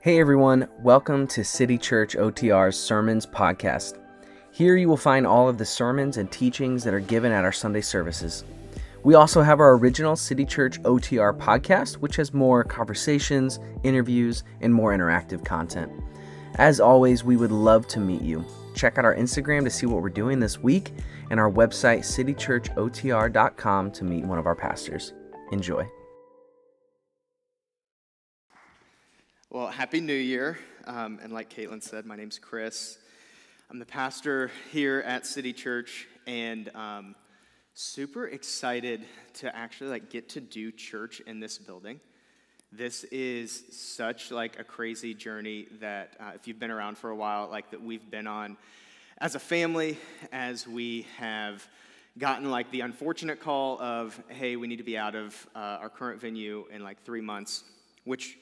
Hey everyone, welcome to City Church OTR's Sermons Podcast. Here you will find all of the sermons and teachings that are given at our Sunday services. We also have our original City Church OTR podcast, which has more conversations, interviews, and more interactive content. As always, we would love to meet you. Check out our Instagram to see what we're doing this week and our website, citychurchotr.com, to meet one of our pastors. Enjoy. Well, Happy New Year. Um, and like Caitlin said, my name's Chris. I'm the pastor here at City Church and um, super excited to actually like get to do church in this building. This is such like a crazy journey that uh, if you've been around for a while, like that we've been on as a family, as we have gotten like the unfortunate call of, hey, we need to be out of uh, our current venue in like three months, which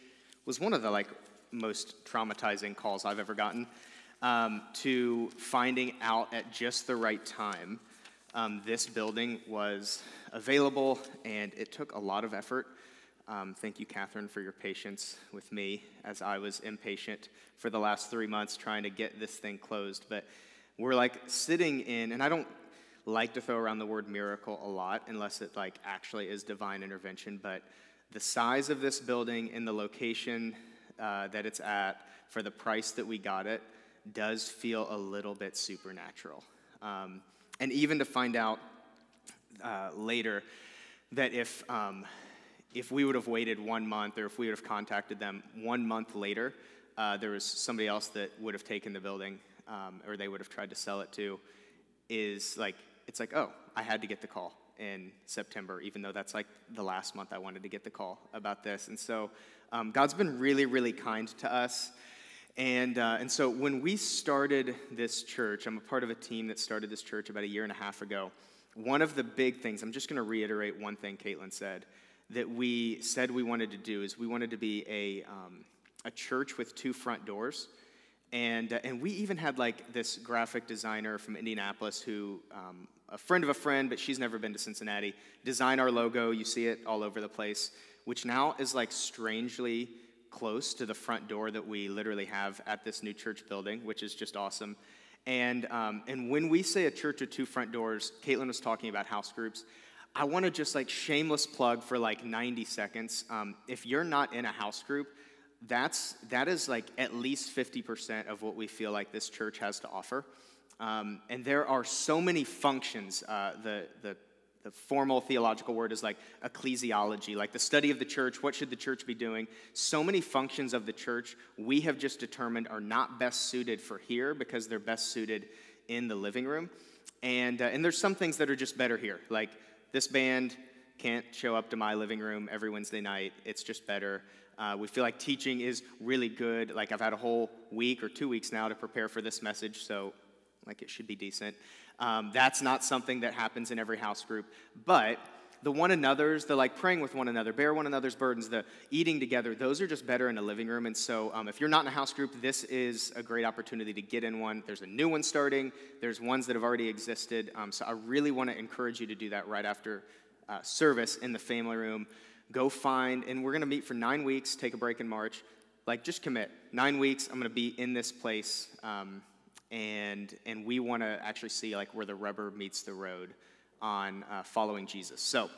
was one of the like most traumatizing calls I've ever gotten. Um, to finding out at just the right time, um, this building was available, and it took a lot of effort. Um, thank you, Catherine, for your patience with me as I was impatient for the last three months trying to get this thing closed. But we're like sitting in, and I don't like to throw around the word miracle a lot unless it like actually is divine intervention, but the size of this building and the location uh, that it's at for the price that we got it does feel a little bit supernatural. Um, and even to find out uh, later that if, um, if we would have waited one month or if we would have contacted them one month later, uh, there was somebody else that would have taken the building um, or they would have tried to sell it to, is like, it's like, oh, I had to get the call in September, even though that's like the last month I wanted to get the call about this. And so um, God's been really, really kind to us. And, uh, and so when we started this church, I'm a part of a team that started this church about a year and a half ago. One of the big things, I'm just going to reiterate one thing Caitlin said, that we said we wanted to do is we wanted to be a, um, a church with two front doors. And, uh, and we even had like this graphic designer from Indianapolis who um, a friend of a friend, but she's never been to Cincinnati, design our logo. You see it all over the place, which now is like strangely close to the front door that we literally have at this new church building, which is just awesome. And, um, and when we say a church with two front doors, Caitlin was talking about house groups. I want to just like shameless plug for like 90 seconds. Um, if you're not in a house group, that's that is like at least 50% of what we feel like this church has to offer. Um, and there are so many functions. Uh, the, the, the formal theological word is like ecclesiology, like the study of the church. What should the church be doing? So many functions of the church we have just determined are not best suited for here because they're best suited in the living room. And, uh, and there's some things that are just better here. Like this band can't show up to my living room every Wednesday night, it's just better. Uh, we feel like teaching is really good. Like I've had a whole week or two weeks now to prepare for this message, so like it should be decent. Um, that's not something that happens in every house group. But the one another's, the like praying with one another, bear one another's burdens, the eating together, those are just better in a living room. And so um, if you're not in a house group, this is a great opportunity to get in one. There's a new one starting, there's ones that have already existed. Um, so I really want to encourage you to do that right after uh, service in the family room. Go find, and we're going to meet for nine weeks, take a break in March. Like, just commit. Nine weeks, I'm going to be in this place. Um, and and we want to actually see like where the rubber meets the road on uh, following Jesus. So,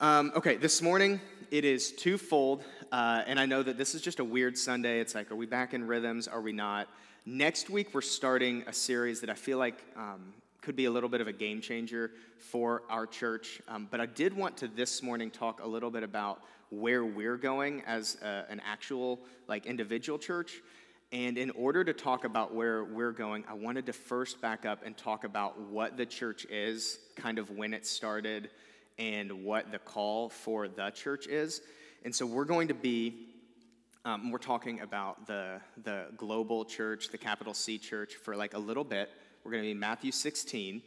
um, okay, this morning it is twofold, uh, and I know that this is just a weird Sunday. It's like, are we back in rhythms? Are we not? Next week we're starting a series that I feel like um, could be a little bit of a game changer for our church. Um, but I did want to this morning talk a little bit about where we're going as a, an actual like individual church and in order to talk about where we're going, I wanted to first back up and talk about what the church is, kind of when it started, and what the call for the church is. And so we're going to be, um, we're talking about the, the global church, the capital C church, for like a little bit. We're going to be Matthew 16.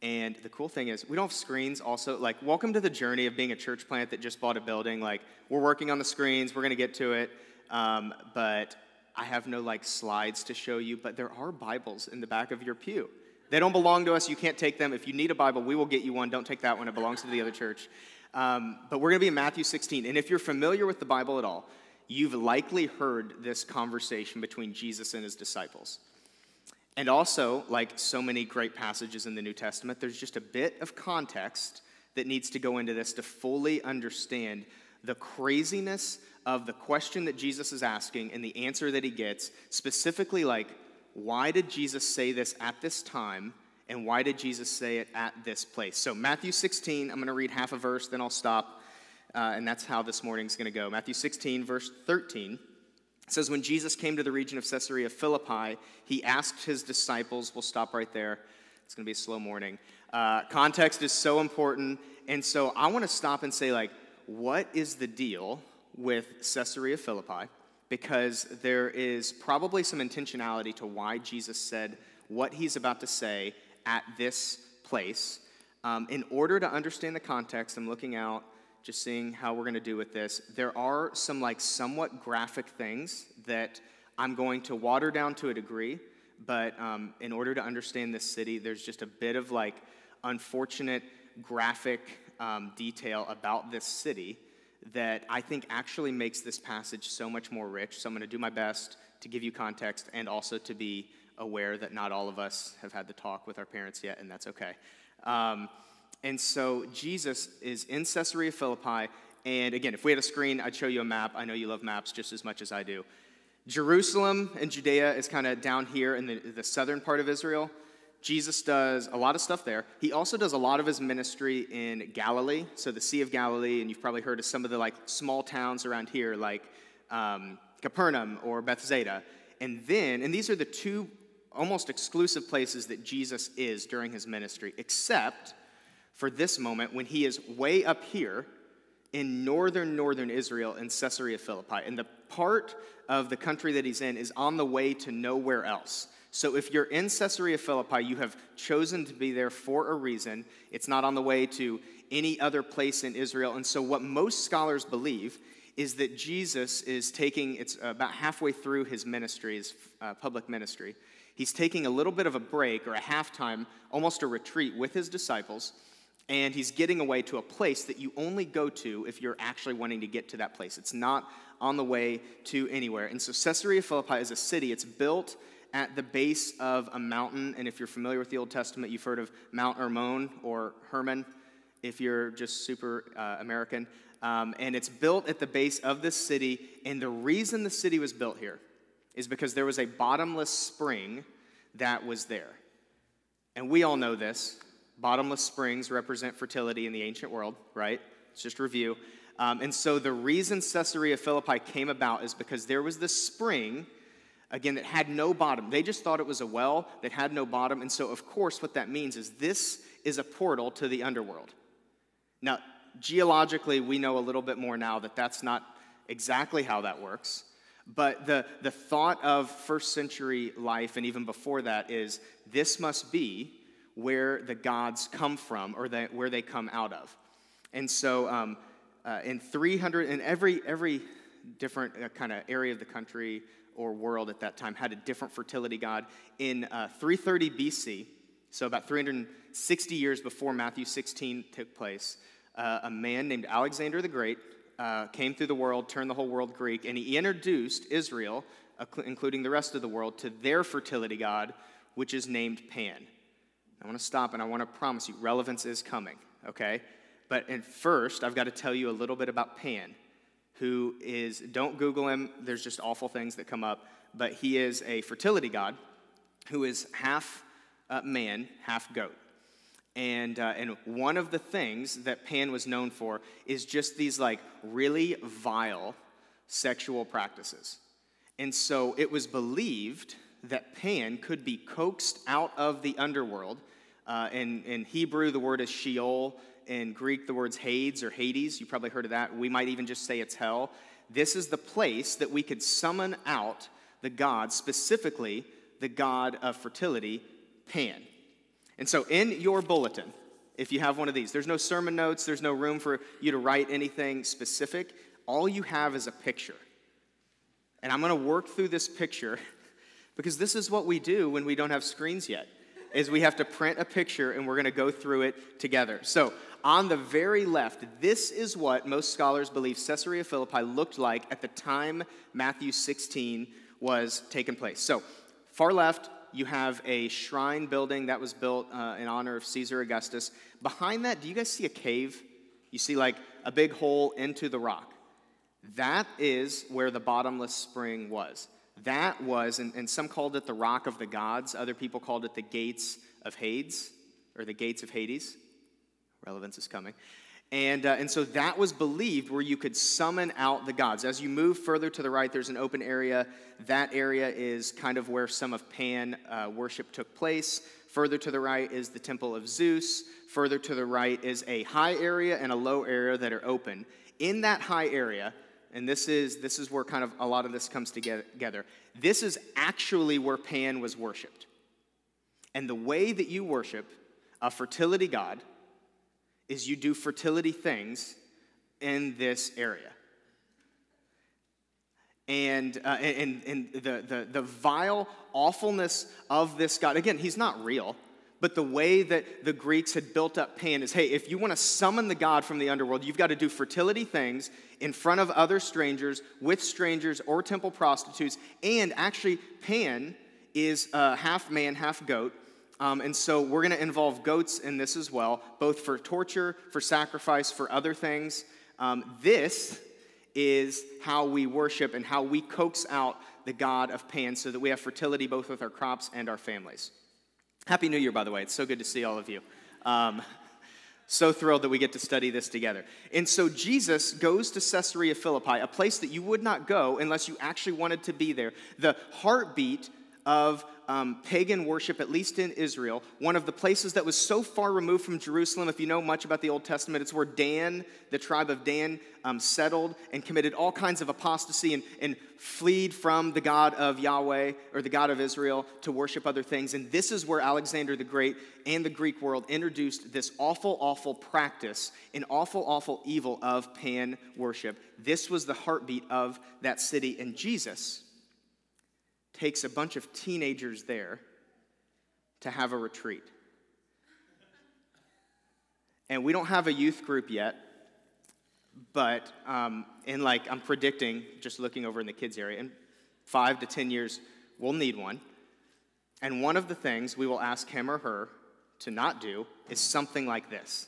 And the cool thing is, we don't have screens also. Like, welcome to the journey of being a church plant that just bought a building. Like, we're working on the screens, we're going to get to it. Um, but I have no like slides to show you, but there are Bibles in the back of your pew. They don't belong to us. You can't take them. If you need a Bible, we will get you one. Don't take that one, it belongs to the other church. Um, but we're going to be in Matthew 16. And if you're familiar with the Bible at all, you've likely heard this conversation between Jesus and his disciples. And also, like so many great passages in the New Testament, there's just a bit of context that needs to go into this to fully understand the craziness of the question that Jesus is asking and the answer that he gets, specifically, like, why did Jesus say this at this time? And why did Jesus say it at this place? So, Matthew 16, I'm going to read half a verse, then I'll stop. Uh, and that's how this morning's going to go. Matthew 16, verse 13 says, When Jesus came to the region of Caesarea Philippi, he asked his disciples, we'll stop right there. It's going to be a slow morning. Uh, context is so important. And so I want to stop and say, like, what is the deal with Caesarea Philippi? Because there is probably some intentionality to why Jesus said what he's about to say at this place. Um, in order to understand the context, I'm looking out, just seeing how we're going to do with this. There are some like somewhat graphic things that I'm going to water down to a degree, but um, in order to understand this city, there's just a bit of like unfortunate graphic um, detail about this city that I think actually makes this passage so much more rich. So I'm going to do my best to give you context and also to be aware that not all of us have had the talk with our parents yet, and that's okay. Um, and so Jesus is in Caesarea Philippi. And again, if we had a screen, I'd show you a map. I know you love maps just as much as I do. Jerusalem and Judea is kind of down here in the, the southern part of Israel. Jesus does a lot of stuff there. He also does a lot of his ministry in Galilee, so the Sea of Galilee, and you've probably heard of some of the like small towns around here, like um, Capernaum or Bethsaida. And then, and these are the two almost exclusive places that Jesus is during his ministry, except for this moment when he is way up here in northern, northern Israel in Caesarea Philippi. And the part of the country that he's in is on the way to nowhere else. So if you're in Caesarea Philippi, you have chosen to be there for a reason. It's not on the way to any other place in Israel. And so, what most scholars believe is that Jesus is taking, it's about halfway through his ministry, his uh, public ministry, He's taking a little bit of a break or a halftime, almost a retreat with his disciples, and he's getting away to a place that you only go to if you're actually wanting to get to that place. It's not on the way to anywhere. And so Caesarea Philippi is a city, it's built at the base of a mountain. And if you're familiar with the Old Testament, you've heard of Mount Hermon or Hermon, if you're just super uh, American. Um, and it's built at the base of this city. And the reason the city was built here is because there was a bottomless spring that was there. And we all know this. Bottomless springs represent fertility in the ancient world, right? It's just review. Um, and so the reason Caesarea Philippi came about is because there was this spring, again, that had no bottom. They just thought it was a well that had no bottom. And so, of course, what that means is this is a portal to the underworld. Now, geologically, we know a little bit more now that that's not exactly how that works. But the, the thought of first century life, and even before that, is this must be where the gods come from or the, where they come out of. And so, um, uh, in 300, in every, every different uh, kind of area of the country or world at that time had a different fertility god. In uh, 330 BC, so about 360 years before Matthew 16 took place, uh, a man named Alexander the Great uh, came through the world, turned the whole world Greek, and he introduced Israel, uh, including the rest of the world, to their fertility god, which is named Pan. I want to stop and I want to promise you, relevance is coming, okay? But at first, I've got to tell you a little bit about Pan, who is, don't Google him, there's just awful things that come up, but he is a fertility god who is half uh, man, half goat. And, uh, and one of the things that Pan was known for is just these like really vile sexual practices. And so it was believed that Pan could be coaxed out of the underworld. Uh, in, in Hebrew, the word is Sheol. In Greek, the word's Hades or Hades. You probably heard of that. We might even just say it's hell. This is the place that we could summon out the god, specifically the god of fertility, Pan. And so, in your bulletin, if you have one of these, there's no sermon notes, there's no room for you to write anything specific. All you have is a picture. And I'm going to work through this picture because this is what we do when we don't have screens yet. is we have to print a picture and we're going to go through it together. So, on the very left, this is what most scholars believe Caesarea Philippi looked like at the time Matthew 16 was taking place. So, far left, you have a shrine building that was built uh, in honor of Caesar Augustus. Behind that, do you guys see a cave? You see like a big hole into the rock. That is where the bottomless spring was. That was, and, and some called it the rock of the gods, other people called it the gates of Hades, or the gates of Hades. Relevance is coming. And, uh, and so that was believed where you could summon out the gods. As you move further to the right, there's an open area. That area is kind of where some of Pan uh, worship took place. Further to the right is the temple of Zeus. Further to the right is a high area and a low area that are open. In that high area, and this is, this is where kind of a lot of this comes together. This is actually where Pan was worshiped. And the way that you worship a fertility god is you do fertility things in this area. And, uh, and, and the, the, the vile awfulness of this God, again, he's not real. But the way that the Greeks had built up Pan is hey, if you want to summon the god from the underworld, you've got to do fertility things in front of other strangers, with strangers or temple prostitutes. And actually, Pan is uh, half man, half goat. Um, and so we're going to involve goats in this as well, both for torture, for sacrifice, for other things. Um, this is how we worship and how we coax out the god of Pan so that we have fertility both with our crops and our families. Happy New Year, by the way. It's so good to see all of you. Um, so thrilled that we get to study this together. And so Jesus goes to Caesarea Philippi, a place that you would not go unless you actually wanted to be there. The heartbeat of um, pagan worship, at least in Israel, one of the places that was so far removed from Jerusalem. If you know much about the Old Testament, it's where Dan, the tribe of Dan, um, settled and committed all kinds of apostasy and, and fled from the God of Yahweh or the God of Israel to worship other things. And this is where Alexander the Great and the Greek world introduced this awful, awful practice an awful, awful evil of pan worship. This was the heartbeat of that city. And Jesus, takes a bunch of teenagers there to have a retreat. And we don't have a youth group yet, but um, in like, I'm predicting, just looking over in the kids' area, in five to 10 years, we'll need one. And one of the things we will ask him or her to not do is something like this.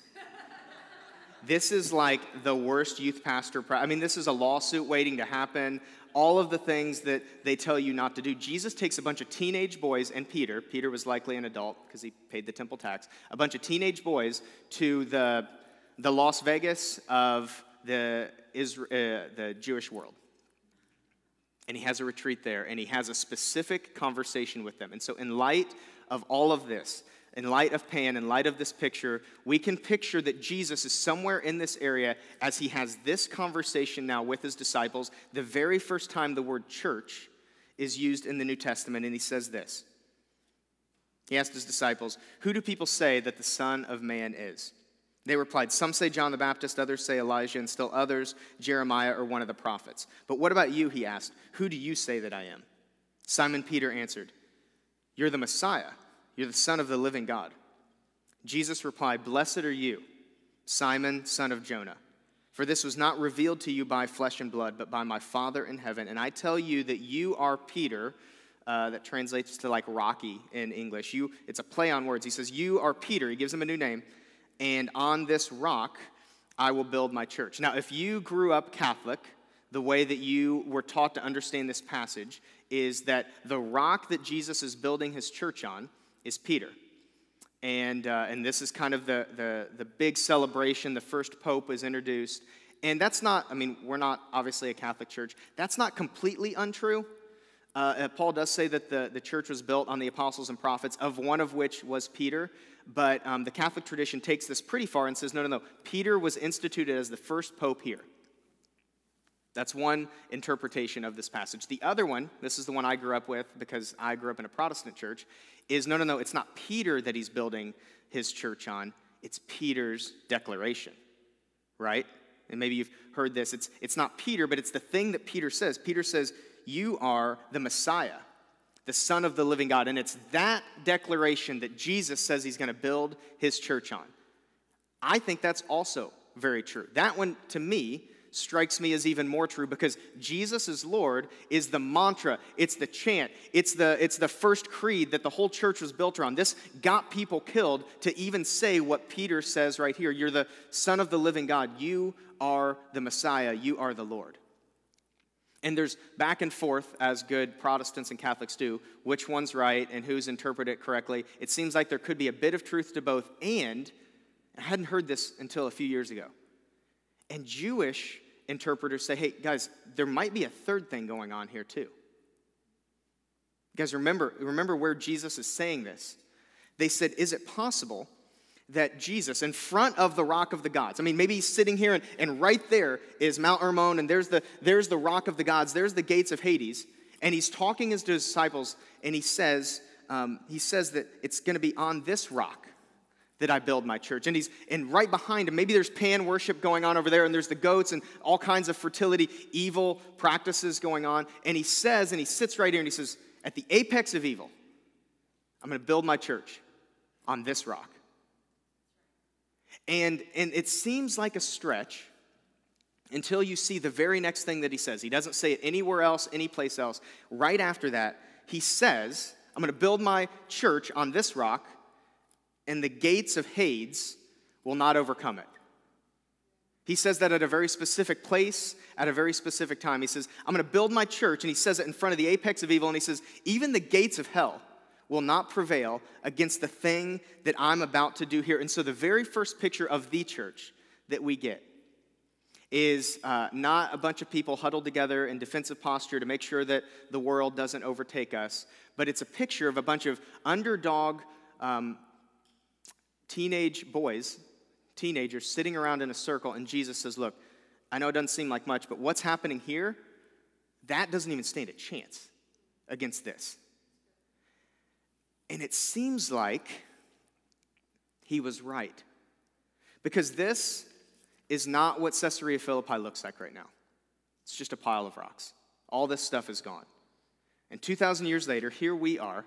this is like the worst youth pastor. I mean, this is a lawsuit waiting to happen all of the things that they tell you not to do. Jesus takes a bunch of teenage boys and Peter, Peter was likely an adult because he paid the temple tax, a bunch of teenage boys to the, the Las Vegas of the, Israel, uh, the Jewish world. And he has a retreat there and he has a specific conversation with them. And so, in light of all of this, in light of Pan, in light of this picture, we can picture that Jesus is somewhere in this area as he has this conversation now with his disciples, the very first time the word church is used in the New Testament, and he says this. He asked his disciples, Who do people say that the Son of Man is? They replied, Some say John the Baptist, others say Elijah, and still others, Jeremiah or one of the prophets. But what about you? He asked, Who do you say that I am? Simon Peter answered, You're the Messiah you're the Son of the living God. Jesus replied, Blessed are you, Simon, son of Jonah. For this was not revealed to you by flesh and blood, but by my Father in heaven. And I tell you that you are Peter. Uh, that translates to like Rocky in English. You, it's a play on words. He says, You are Peter. He gives him a new name. And on this rock, I will build my church. Now, if you grew up Catholic, the way that you were taught to understand this passage is that the rock that Jesus is building his church on is Peter. And, uh, and this is kind of the, the, the big celebration. The first pope was introduced. And that's not, I mean, we're not obviously a Catholic church. That's not completely untrue. Uh, uh, Paul does say that the, the church was built on the apostles and prophets, of one of which was Peter. But um, the Catholic tradition takes this pretty far and says, no, no, no. Peter was instituted as the first pope here. That's one interpretation of this passage. The other one, this is the one I grew up with because I grew up in a Protestant church, is no, no, no, it's not Peter that he's building his church on, it's Peter's declaration, right? And maybe you've heard this. It's, it's not Peter, but it's the thing that Peter says. Peter says, You are the Messiah. the Son of the living God. And it's that declaration that Jesus says he's going to build his church on. I think that's also very true. That one, to me, strikes me as even more true because Jesus is Lord is the mantra, it's the chant, it's the, it's the first creed that the whole church was built around. This got people killed to even say what Peter says right here You're the Son of the living God, you are the Messiah, you are the Lord. And there's back and forth, as good Protestants and Catholics do, which one's right and who's interpreted it correctly. It seems like there could be a bit of truth to both, and I hadn't heard this until a few years ago. And Jewish interpreters say, hey, guys, there might be a third thing going on here too. Guys, remember, remember where Jesus is saying this. They said, is it possible that Jesus, in front of the rock of the gods, I mean, maybe he's sitting here and, and right there is Mount Hermon, and there's the, there's the rock of the gods, there's the gates of Hades, and he's talking to his disciples, and he says, um, he says that it's going to be on this rock that I build my church. And he's and right behind him, maybe there's pan worship going on over there, and there's the goats and all kinds of fertility, evil practices going on. And he says, and he sits right here and he says, at the apex of evil, I'm gonna build my church on this rock. And and it seems like a stretch until you see the very next thing that he says. He doesn't say it anywhere else, anyplace else. Right after that, he says, I'm gonna build my church on this rock and the gates of Hades will not overcome it. He says that at a very specific place, at a very specific time. He says, I'm going to build my church, and he says it in front of the apex of evil, and he says, even the gates of hell will not prevail against the thing that I'm about to do here. And so, the very first picture of the church that we get is uh, not a bunch of people huddled together in defensive posture to make sure that the world doesn't overtake us, but it's a picture of a bunch of underdog um, teenage boys, teenagers sitting around in a circle, and Jesus says, Look, I know it doesn't seem like much, but what's happening here, that doesn't even stand a chance against this. And it seems like he was right. Because this is not what Caesarea Philippi looks like right now. It's just a pile of rocks. All this stuff is gone. And 2,000 years later, here we are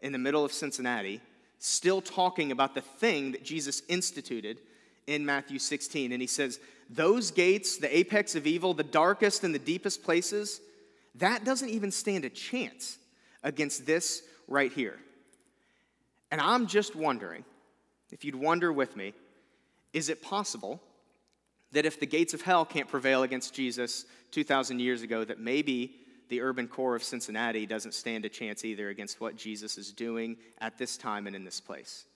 in the middle of Cincinnati, still talking about the thing that Jesus instituted in Matthew 16. And he says, Those gates, the apex of evil, the darkest and the deepest places, that doesn't even stand a chance against this right here. And I'm just wondering, if you'd wonder with me, is it possible that if the gates of hell can't prevail against Jesus 2,000 years ago, that maybe the urban core of Cincinnati doesn't stand a chance either against what Jesus is doing at this time and in this place.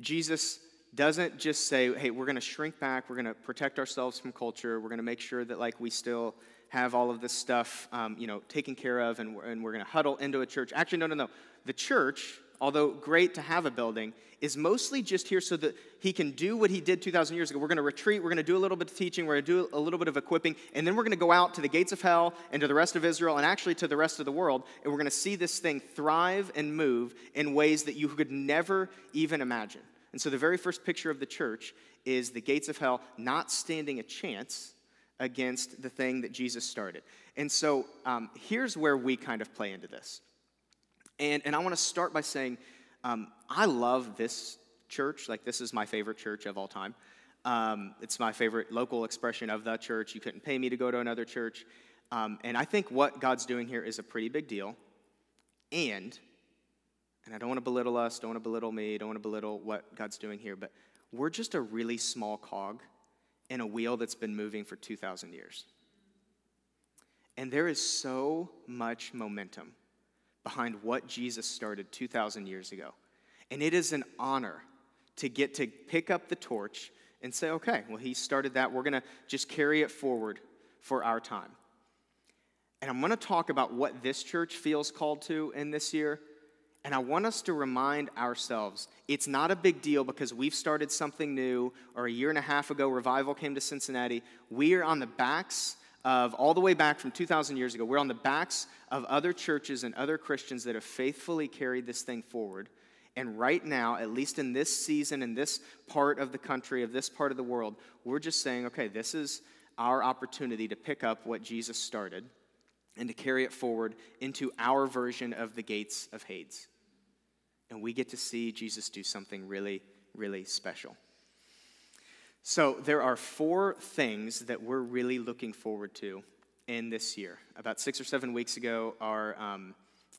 Jesus doesn't just say, hey, we're going to shrink back, we're going to protect ourselves from culture, we're going to make sure that like we still have all of this stuff, um, you know, taken care of, and we're, and we're going to huddle into a church. Actually, no, no, no. The church although great to have a building, is mostly just here so that he can do what he did 2,000 years ago. We're going to retreat, we're going to do a little bit of teaching, we're going to do a little bit of equipping, and then we're going to go out to the gates of hell and to the rest of Israel and actually to the rest of the world, and we're going to see this thing thrive and move in ways that you could never even imagine. And so the very first picture of the church is the gates of hell not standing a chance against the thing that Jesus started. And so um, here's where we kind of play into this. And, and I want to start by saying um, I love this church. Like, this is my favorite church of all time. Um, it's my favorite local expression of the church. You couldn't pay me to go to another church. Um, and I think what God's doing here is a pretty big deal. And, and I don't want to belittle us, don't want to belittle me, don't want to belittle what God's doing here, but we're just a really small cog in a wheel that's been moving for 2,000 years. And there is so much momentum behind what Jesus started 2,000 years ago. And it is an honor to get to pick up the torch and say, okay, well, he started that. We're going to just carry it forward for our time. And I'm going to talk about what this church feels called to in this year. And I want us to remind ourselves it's not a big deal because we've started something new, or a year and a half ago, revival came to Cincinnati. We are on the backs of all the way back from 2,000 years ago. We're on the backs of other churches and other Christians that have faithfully carried this thing forward. And right now, at least in this season, in this part of the country, of this part of the world, we're just saying, okay, this is our opportunity to pick up what Jesus started and to carry it forward into our version of the gates of Hades. And we get to see Jesus do something really, really special. So, there are four things that we're really looking forward to in this year. About six or seven weeks ago, our um,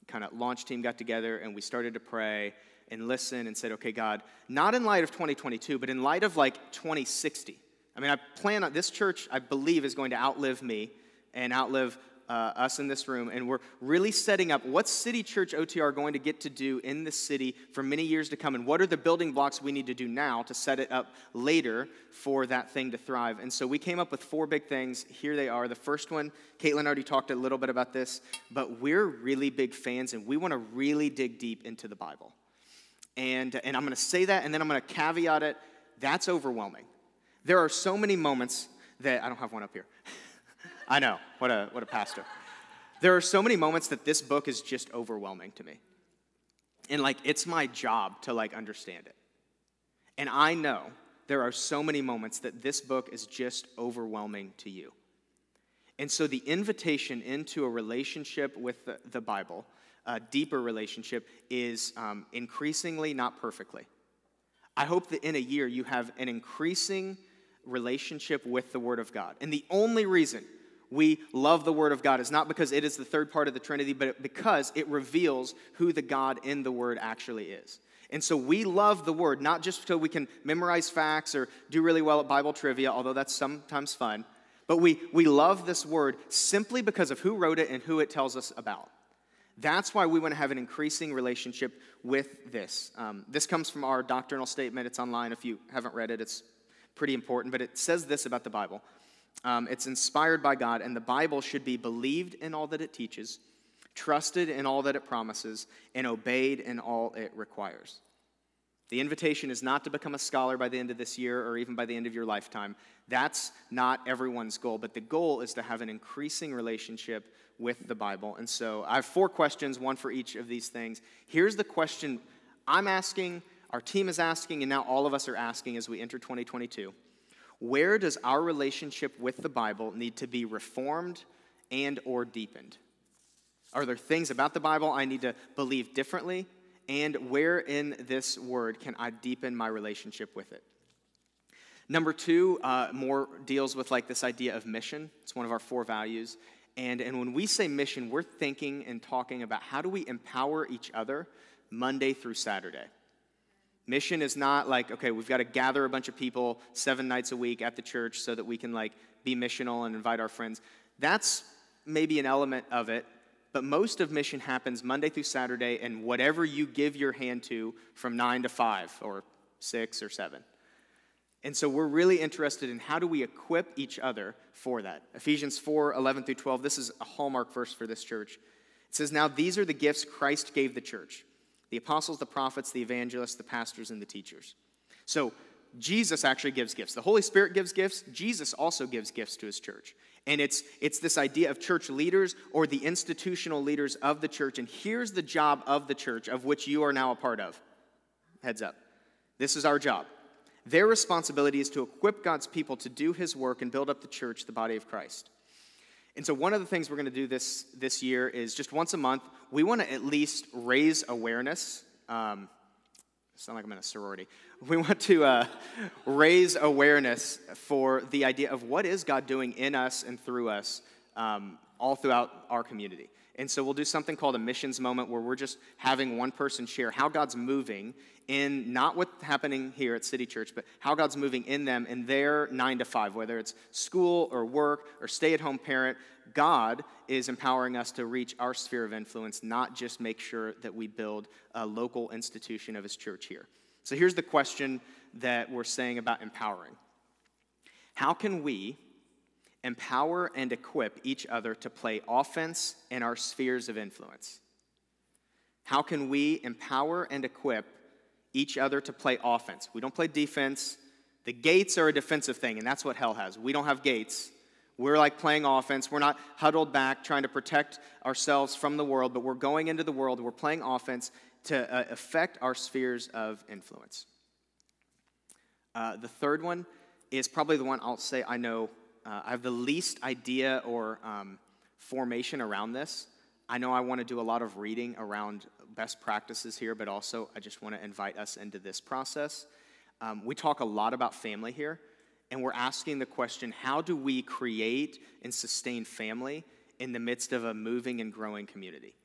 kind of launch team got together and we started to pray and listen and said, okay, God, not in light of 2022, but in light of like 2060. I mean, I plan on this church, I believe, is going to outlive me and outlive uh, us in this room, and we're really setting up what City Church OTR going to get to do in this city for many years to come, and what are the building blocks we need to do now to set it up later for that thing to thrive. And so we came up with four big things. Here they are. The first one, Caitlin already talked a little bit about this, but we're really big fans, and we want to really dig deep into the Bible. And, and I'm going to say that, and then I'm going to caveat it. That's overwhelming. There are so many moments that I don't have one up here. I know, what a, what a pastor. There are so many moments that this book is just overwhelming to me. And like, it's my job to like understand it. And I know there are so many moments that this book is just overwhelming to you. And so the invitation into a relationship with the, the Bible, a deeper relationship, is um, increasingly, not perfectly. I hope that in a year you have an increasing relationship with the Word of God. And the only reason we love the Word of God is not because it is the third part of the Trinity, but because it reveals who the God in the Word actually is. And so we love the Word, not just so we can memorize facts or do really well at Bible trivia, although that's sometimes fun, but we, we love this Word simply because of who wrote it and who it tells us about. That's why we want to have an increasing relationship with this. Um, this comes from our doctrinal statement. It's online if you haven't read it, it's pretty important, but it says this about the Bible. Um, it's inspired by God, and the Bible should be believed in all that it teaches, trusted in all that it promises, and obeyed in all it requires. The invitation is not to become a scholar by the end of this year or even by the end of your lifetime. That's not everyone's goal, but the goal is to have an increasing relationship with the Bible. And so I have four questions, one for each of these things. Here's the question I'm asking, our team is asking, and now all of us are asking as we enter 2022. Where does our relationship with the Bible need to be reformed and or deepened? Are there things about the Bible I need to believe differently? And where in this word can I deepen my relationship with it? Number two, uh, more deals with like this idea of mission. It's one of our four values. And, and when we say mission, we're thinking and talking about how do we empower each other Monday through Saturday. Mission is not like, okay, we've got to gather a bunch of people seven nights a week at the church so that we can like be missional and invite our friends. That's maybe an element of it, but most of mission happens Monday through Saturday and whatever you give your hand to from nine to five or six or seven. And so we're really interested in how do we equip each other for that. Ephesians 4 11 through 12, this is a hallmark verse for this church. It says, Now these are the gifts Christ gave the church the apostles, the prophets, the evangelists, the pastors, and the teachers. So Jesus actually gives gifts. The Holy Spirit gives gifts. Jesus also gives gifts to his church. And it's, it's this idea of church leaders or the institutional leaders of the church. And here's the job of the church, of which you are now a part of. Heads up. This is our job. Their responsibility is to equip God's people to do his work and build up the church, the body of Christ. And so, one of the things we're going to do this, this year is just once a month, we want to at least raise awareness. Um, sound like I'm in a sorority. We want to uh, raise awareness for the idea of what is God doing in us and through us um, all throughout our community. And so we'll do something called a missions moment where we're just having one person share how God's moving in not what's happening here at City Church, but how God's moving in them in their nine to five, whether it's school or work or stay at home parent. God is empowering us to reach our sphere of influence, not just make sure that we build a local institution of His church here. So here's the question that we're saying about empowering How can we empower and equip each other to play offense in our spheres of influence? How can we empower and equip each other to play offense. We don't play defense. The gates are a defensive thing, and that's what hell has. We don't have gates. We're like playing offense. We're not huddled back trying to protect ourselves from the world, but we're going into the world. We're playing offense to uh, affect our spheres of influence. Uh, the third one is probably the one I'll say I know uh, I have the least idea or um, formation around this. I know I want to do a lot of reading around best practices here, but also I just want to invite us into this process. Um, we talk a lot about family here, and we're asking the question how do we create and sustain family in the midst of a moving and growing community?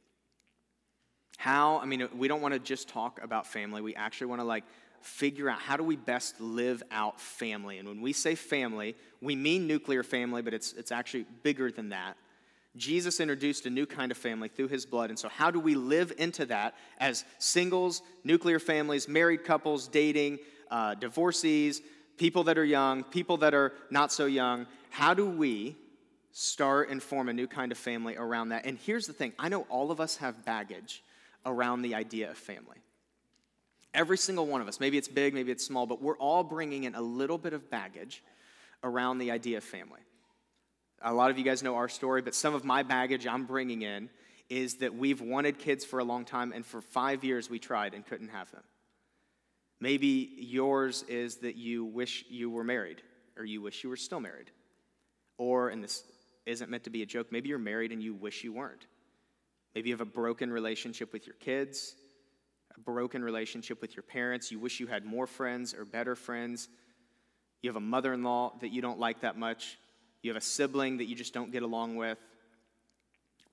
How, I mean, we don't want to just talk about family. We actually want to like figure out how do we best live out family. And when we say family, we mean nuclear family, but it's, it's actually bigger than that. Jesus introduced a new kind of family through his blood. And so, how do we live into that as singles, nuclear families, married couples, dating, uh, divorcees, people that are young, people that are not so young? How do we start and form a new kind of family around that? And here's the thing I know all of us have baggage around the idea of family. Every single one of us, maybe it's big, maybe it's small, but we're all bringing in a little bit of baggage around the idea of family. A lot of you guys know our story, but some of my baggage I'm bringing in is that we've wanted kids for a long time, and for five years we tried and couldn't have them. Maybe yours is that you wish you were married, or you wish you were still married. Or, and this isn't meant to be a joke, maybe you're married and you wish you weren't. Maybe you have a broken relationship with your kids, a broken relationship with your parents. You wish you had more friends or better friends. You have a mother in law that you don't like that much. You have a sibling that you just don't get along with.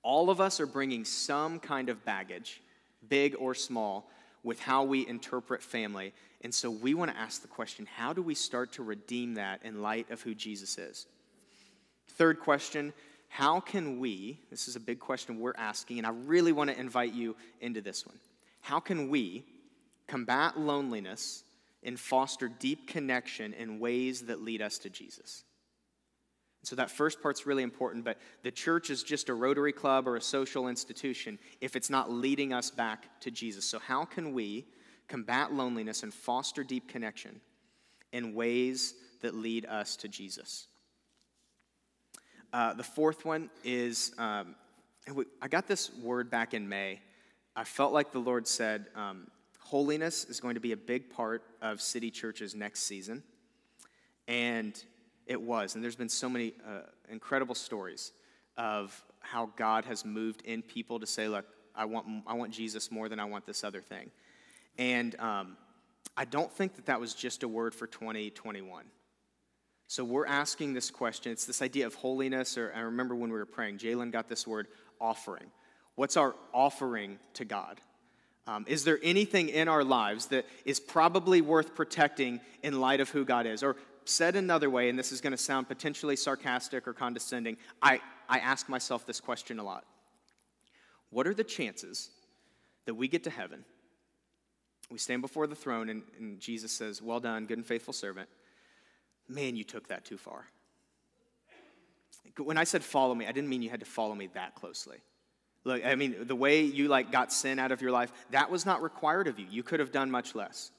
All of us are bringing some kind of baggage, big or small, with how we interpret family. And so we want to ask the question how do we start to redeem that in light of who Jesus is? Third question how can we, this is a big question we're asking, and I really want to invite you into this one. How can we combat loneliness and foster deep connection in ways that lead us to Jesus? So that first part's really important, but the church is just a Rotary Club or a social institution if it's not leading us back to Jesus. So, how can we combat loneliness and foster deep connection in ways that lead us to Jesus? Uh, the fourth one is um, I got this word back in May. I felt like the Lord said, um, holiness is going to be a big part of City Church's next season. And it was. And there's been so many uh, incredible stories of how God has moved in people to say, look, I want, I want Jesus more than I want this other thing. And um, I don't think that that was just a word for 2021. So we're asking this question. It's this idea of holiness, or I remember when we were praying, Jalen got this word offering. What's our offering to God? Um, is there anything in our lives that is probably worth protecting in light of who God is? Or said another way, and this is going to sound potentially sarcastic or condescending, I, I ask myself this question a lot What are the chances that we get to heaven? We stand before the throne, and, and Jesus says, Well done, good and faithful servant man, you took that too far. When I said follow me, I didn't mean you had to follow me that closely. Look, I mean, the way you like got sin out of your life, that was not required of you. You could have done much less.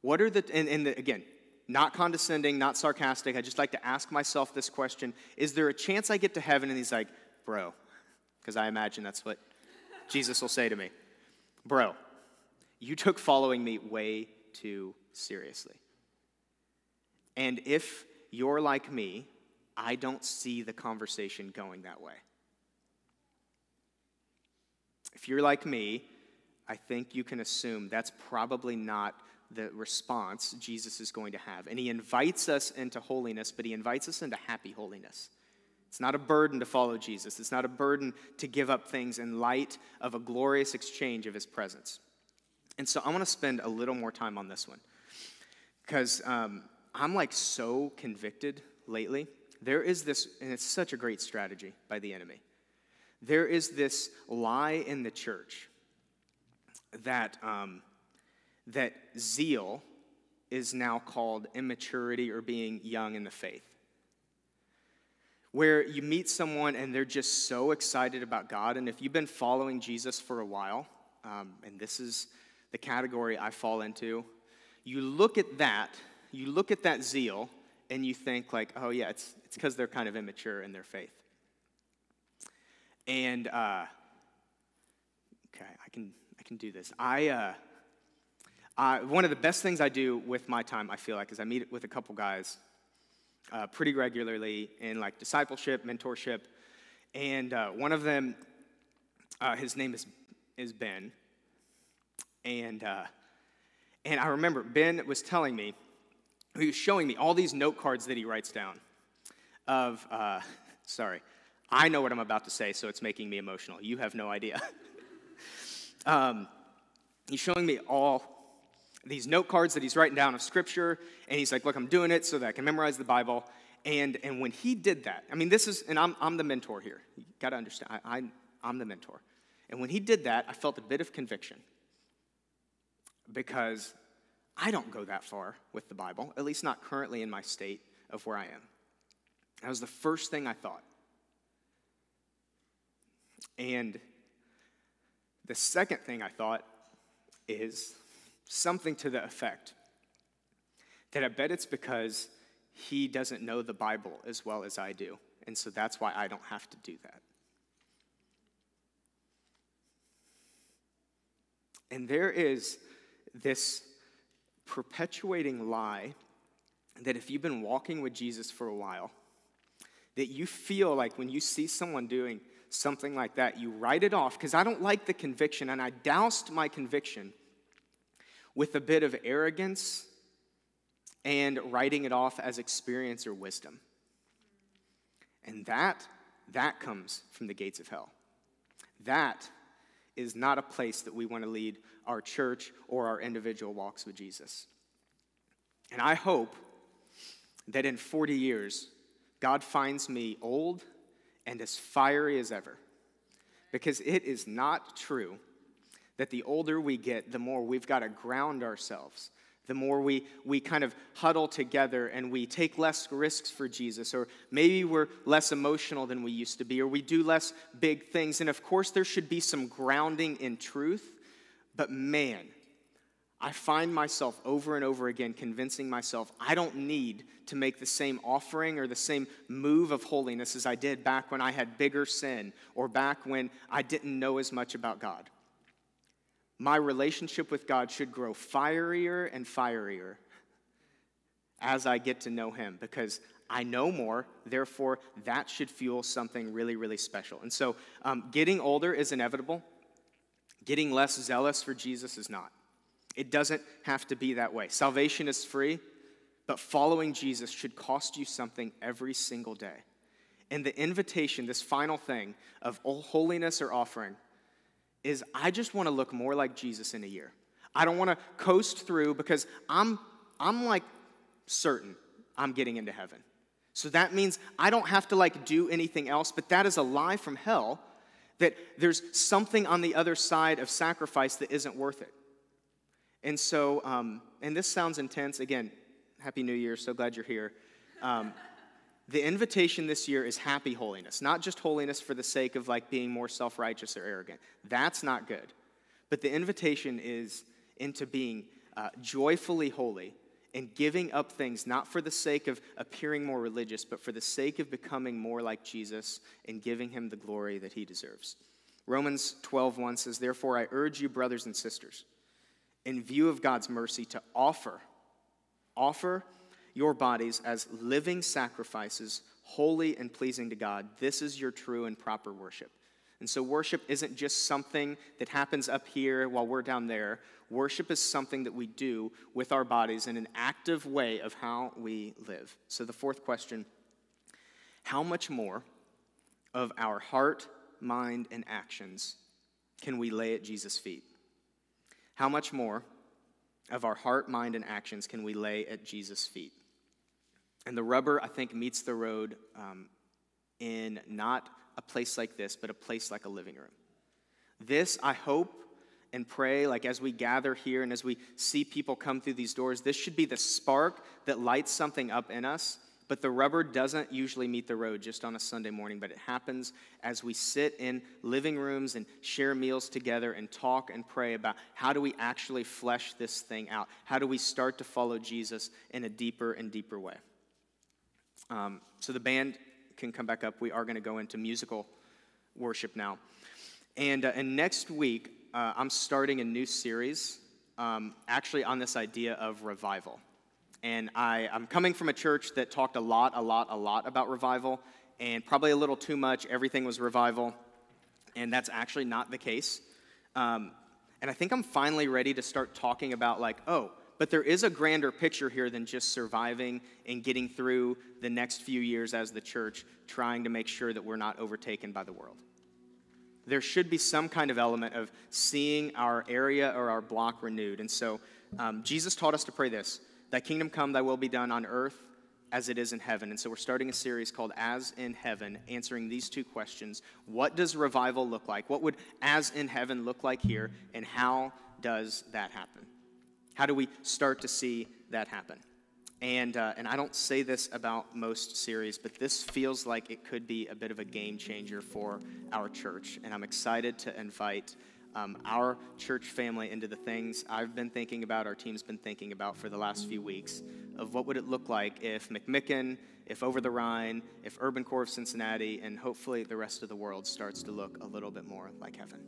What are the, and, and the, again, not condescending, not sarcastic. I just like to ask myself this question Is there a chance I get to heaven? And he's like, Bro, because I imagine that's what Jesus will say to me. Bro, you took following me way too seriously. And if you're like me, I don't see the conversation going that way. If you're like me, I think you can assume that's probably not the response Jesus is going to have. And he invites us into holiness, but he invites us into happy holiness. It's not a burden to follow Jesus, it's not a burden to give up things in light of a glorious exchange of his presence. And so I want to spend a little more time on this one because um, I'm like so convicted lately. There is this, and it's such a great strategy by the enemy. There is this lie in the church that, um, that zeal is now called immaturity or being young in the faith. Where you meet someone and they're just so excited about God, and if you've been following Jesus for a while, um, and this is the category I fall into, you look at that you look at that zeal and you think like, oh yeah, it's it's because they're kind of immature in their faith. And uh, okay, I can I can do this. I. Uh, uh, one of the best things I do with my time, I feel like, is I meet with a couple guys uh, pretty regularly in like discipleship, mentorship, And uh, one of them, uh, his name is, is Ben. And, and I remember Ben was telling me, he was showing me all these note cards that he writes down of, sorry, I know what I'm about to say, so it's making me emotional. You have no idea. um, he's showing me all these note cards that he's writing down of scripture, and he's like, Look, I'm doing it so that I can memorize the Bible. And, and when he did that, I mean, this is, and I'm, I'm the mentor here. You got to understand, I, I, I'm the mentor. And when he did that, I felt a bit of conviction because I don't go that far with the Bible, at least not currently in my state of where I am. That was the first thing I thought. And the second thing I thought is something to the effect that I bet it's because he doesn't know the Bible as well as I do. And so that's why I don't have to do that. And there is this perpetuating lie that if you've been walking with Jesus for a while, that you feel like when you see someone doing something like that, you write it off because I don't like the conviction, and I doused my conviction with a bit of arrogance and writing it off as experience or wisdom. And that, that comes from the gates of hell. That is not a place that we want to lead our church or our individual walks with Jesus. And I hope that in 40 years, God finds me old and as fiery as ever. Because it is not true that the older we get, the more we've got to ground ourselves the more we, we kind of huddle together and we take less risks for Jesus, or maybe we're less emotional than we used to be, or we do less big things. And of course, there should be some grounding in truth, but man, I find myself over and over again convincing myself I don't need to make the same offering or the same move of holiness as I did back when I had bigger sin or back when I didn't know as much about God my relationship with God should grow fierier and fierier as I get to know Him because I know more, therefore, that should fuel something really, really special. And so, um, getting older is inevitable. Getting less zealous for Jesus is not. It doesn't have to be that way. Salvation is free, but following Jesus should cost you something every single day. And the invitation, this final thing of holiness or offering, is I just want to look more like Jesus in a year. I don't want to coast through because I'm, I'm like certain I'm getting into heaven. So that means I don't have to like do anything else, but that is a lie from hell that there's something on the other side of sacrifice that isn't worth it. And so, um, and this sounds intense. Again, Happy New Year. So glad you're here. Um, the invitation this year is happy holiness, not just holiness for the sake of like being more self righteous or arrogant. That's not good. But the invitation is into being uh, joyfully holy and giving up things not for the sake of appearing more religious, but for the sake of becoming more like Jesus and giving him the glory that he deserves. Romans 12:1 says, "Therefore I urge you brothers and sisters, in view of God's mercy to offer offer your bodies as living sacrifices, holy and pleasing to God. This is your true and proper worship. And so, worship isn't just something that happens up here while we're down there. Worship is something that we do with our bodies in an active way of how we live. So, the fourth question how much more of our heart, mind, and actions can we lay at Jesus' feet? How much more of our heart, mind, and actions can we lay at Jesus' feet? And the rubber, I think, meets the road um, in not a place like this, but a place like a living room. This, I hope and pray, like as we gather here and as we see people come through these doors, this should be the spark that lights something up in us. But the rubber doesn't usually meet the road just on a Sunday morning, but it happens as we sit in living rooms and share meals together and talk and pray about how do we actually flesh this thing out? How do we start to follow Jesus in a deeper and deeper way? Um, so the band can come back up. We are going to go into musical worship now. And, uh, and next week, uh, I'm starting a new series um, actually on this idea of revival. And I, I'm coming from a church that talked a lot, a lot, a lot about revival. and probably a little too much. Everything was revival, and that's actually not the case. Um, and I think I'm finally ready to start talking about, like, oh, but there is a grander picture here than just surviving and getting through the next few years as the church, trying to make sure that we're not overtaken by the world. There should be some kind of element of seeing our area or our block renewed. And so um, Jesus taught us to pray this Thy kingdom come, thy will be done on earth as it is in heaven. And so we're starting a series called As in Heaven, answering these two questions. What does revival look like? What would as in heaven look like here? And how does that happen? How do we start to see that happen? And, uh, and I don't say this about most series, but this feels like it could be a bit of a game changer for our church. And I'm excited to invite um, our church family into the things I've been thinking about, our team's been thinking about for the last few weeks of what would it look like if McMicken, if Over the Rhine, if Urban Core of Cincinnati, and hopefully the rest of the world starts to look a little bit more like heaven.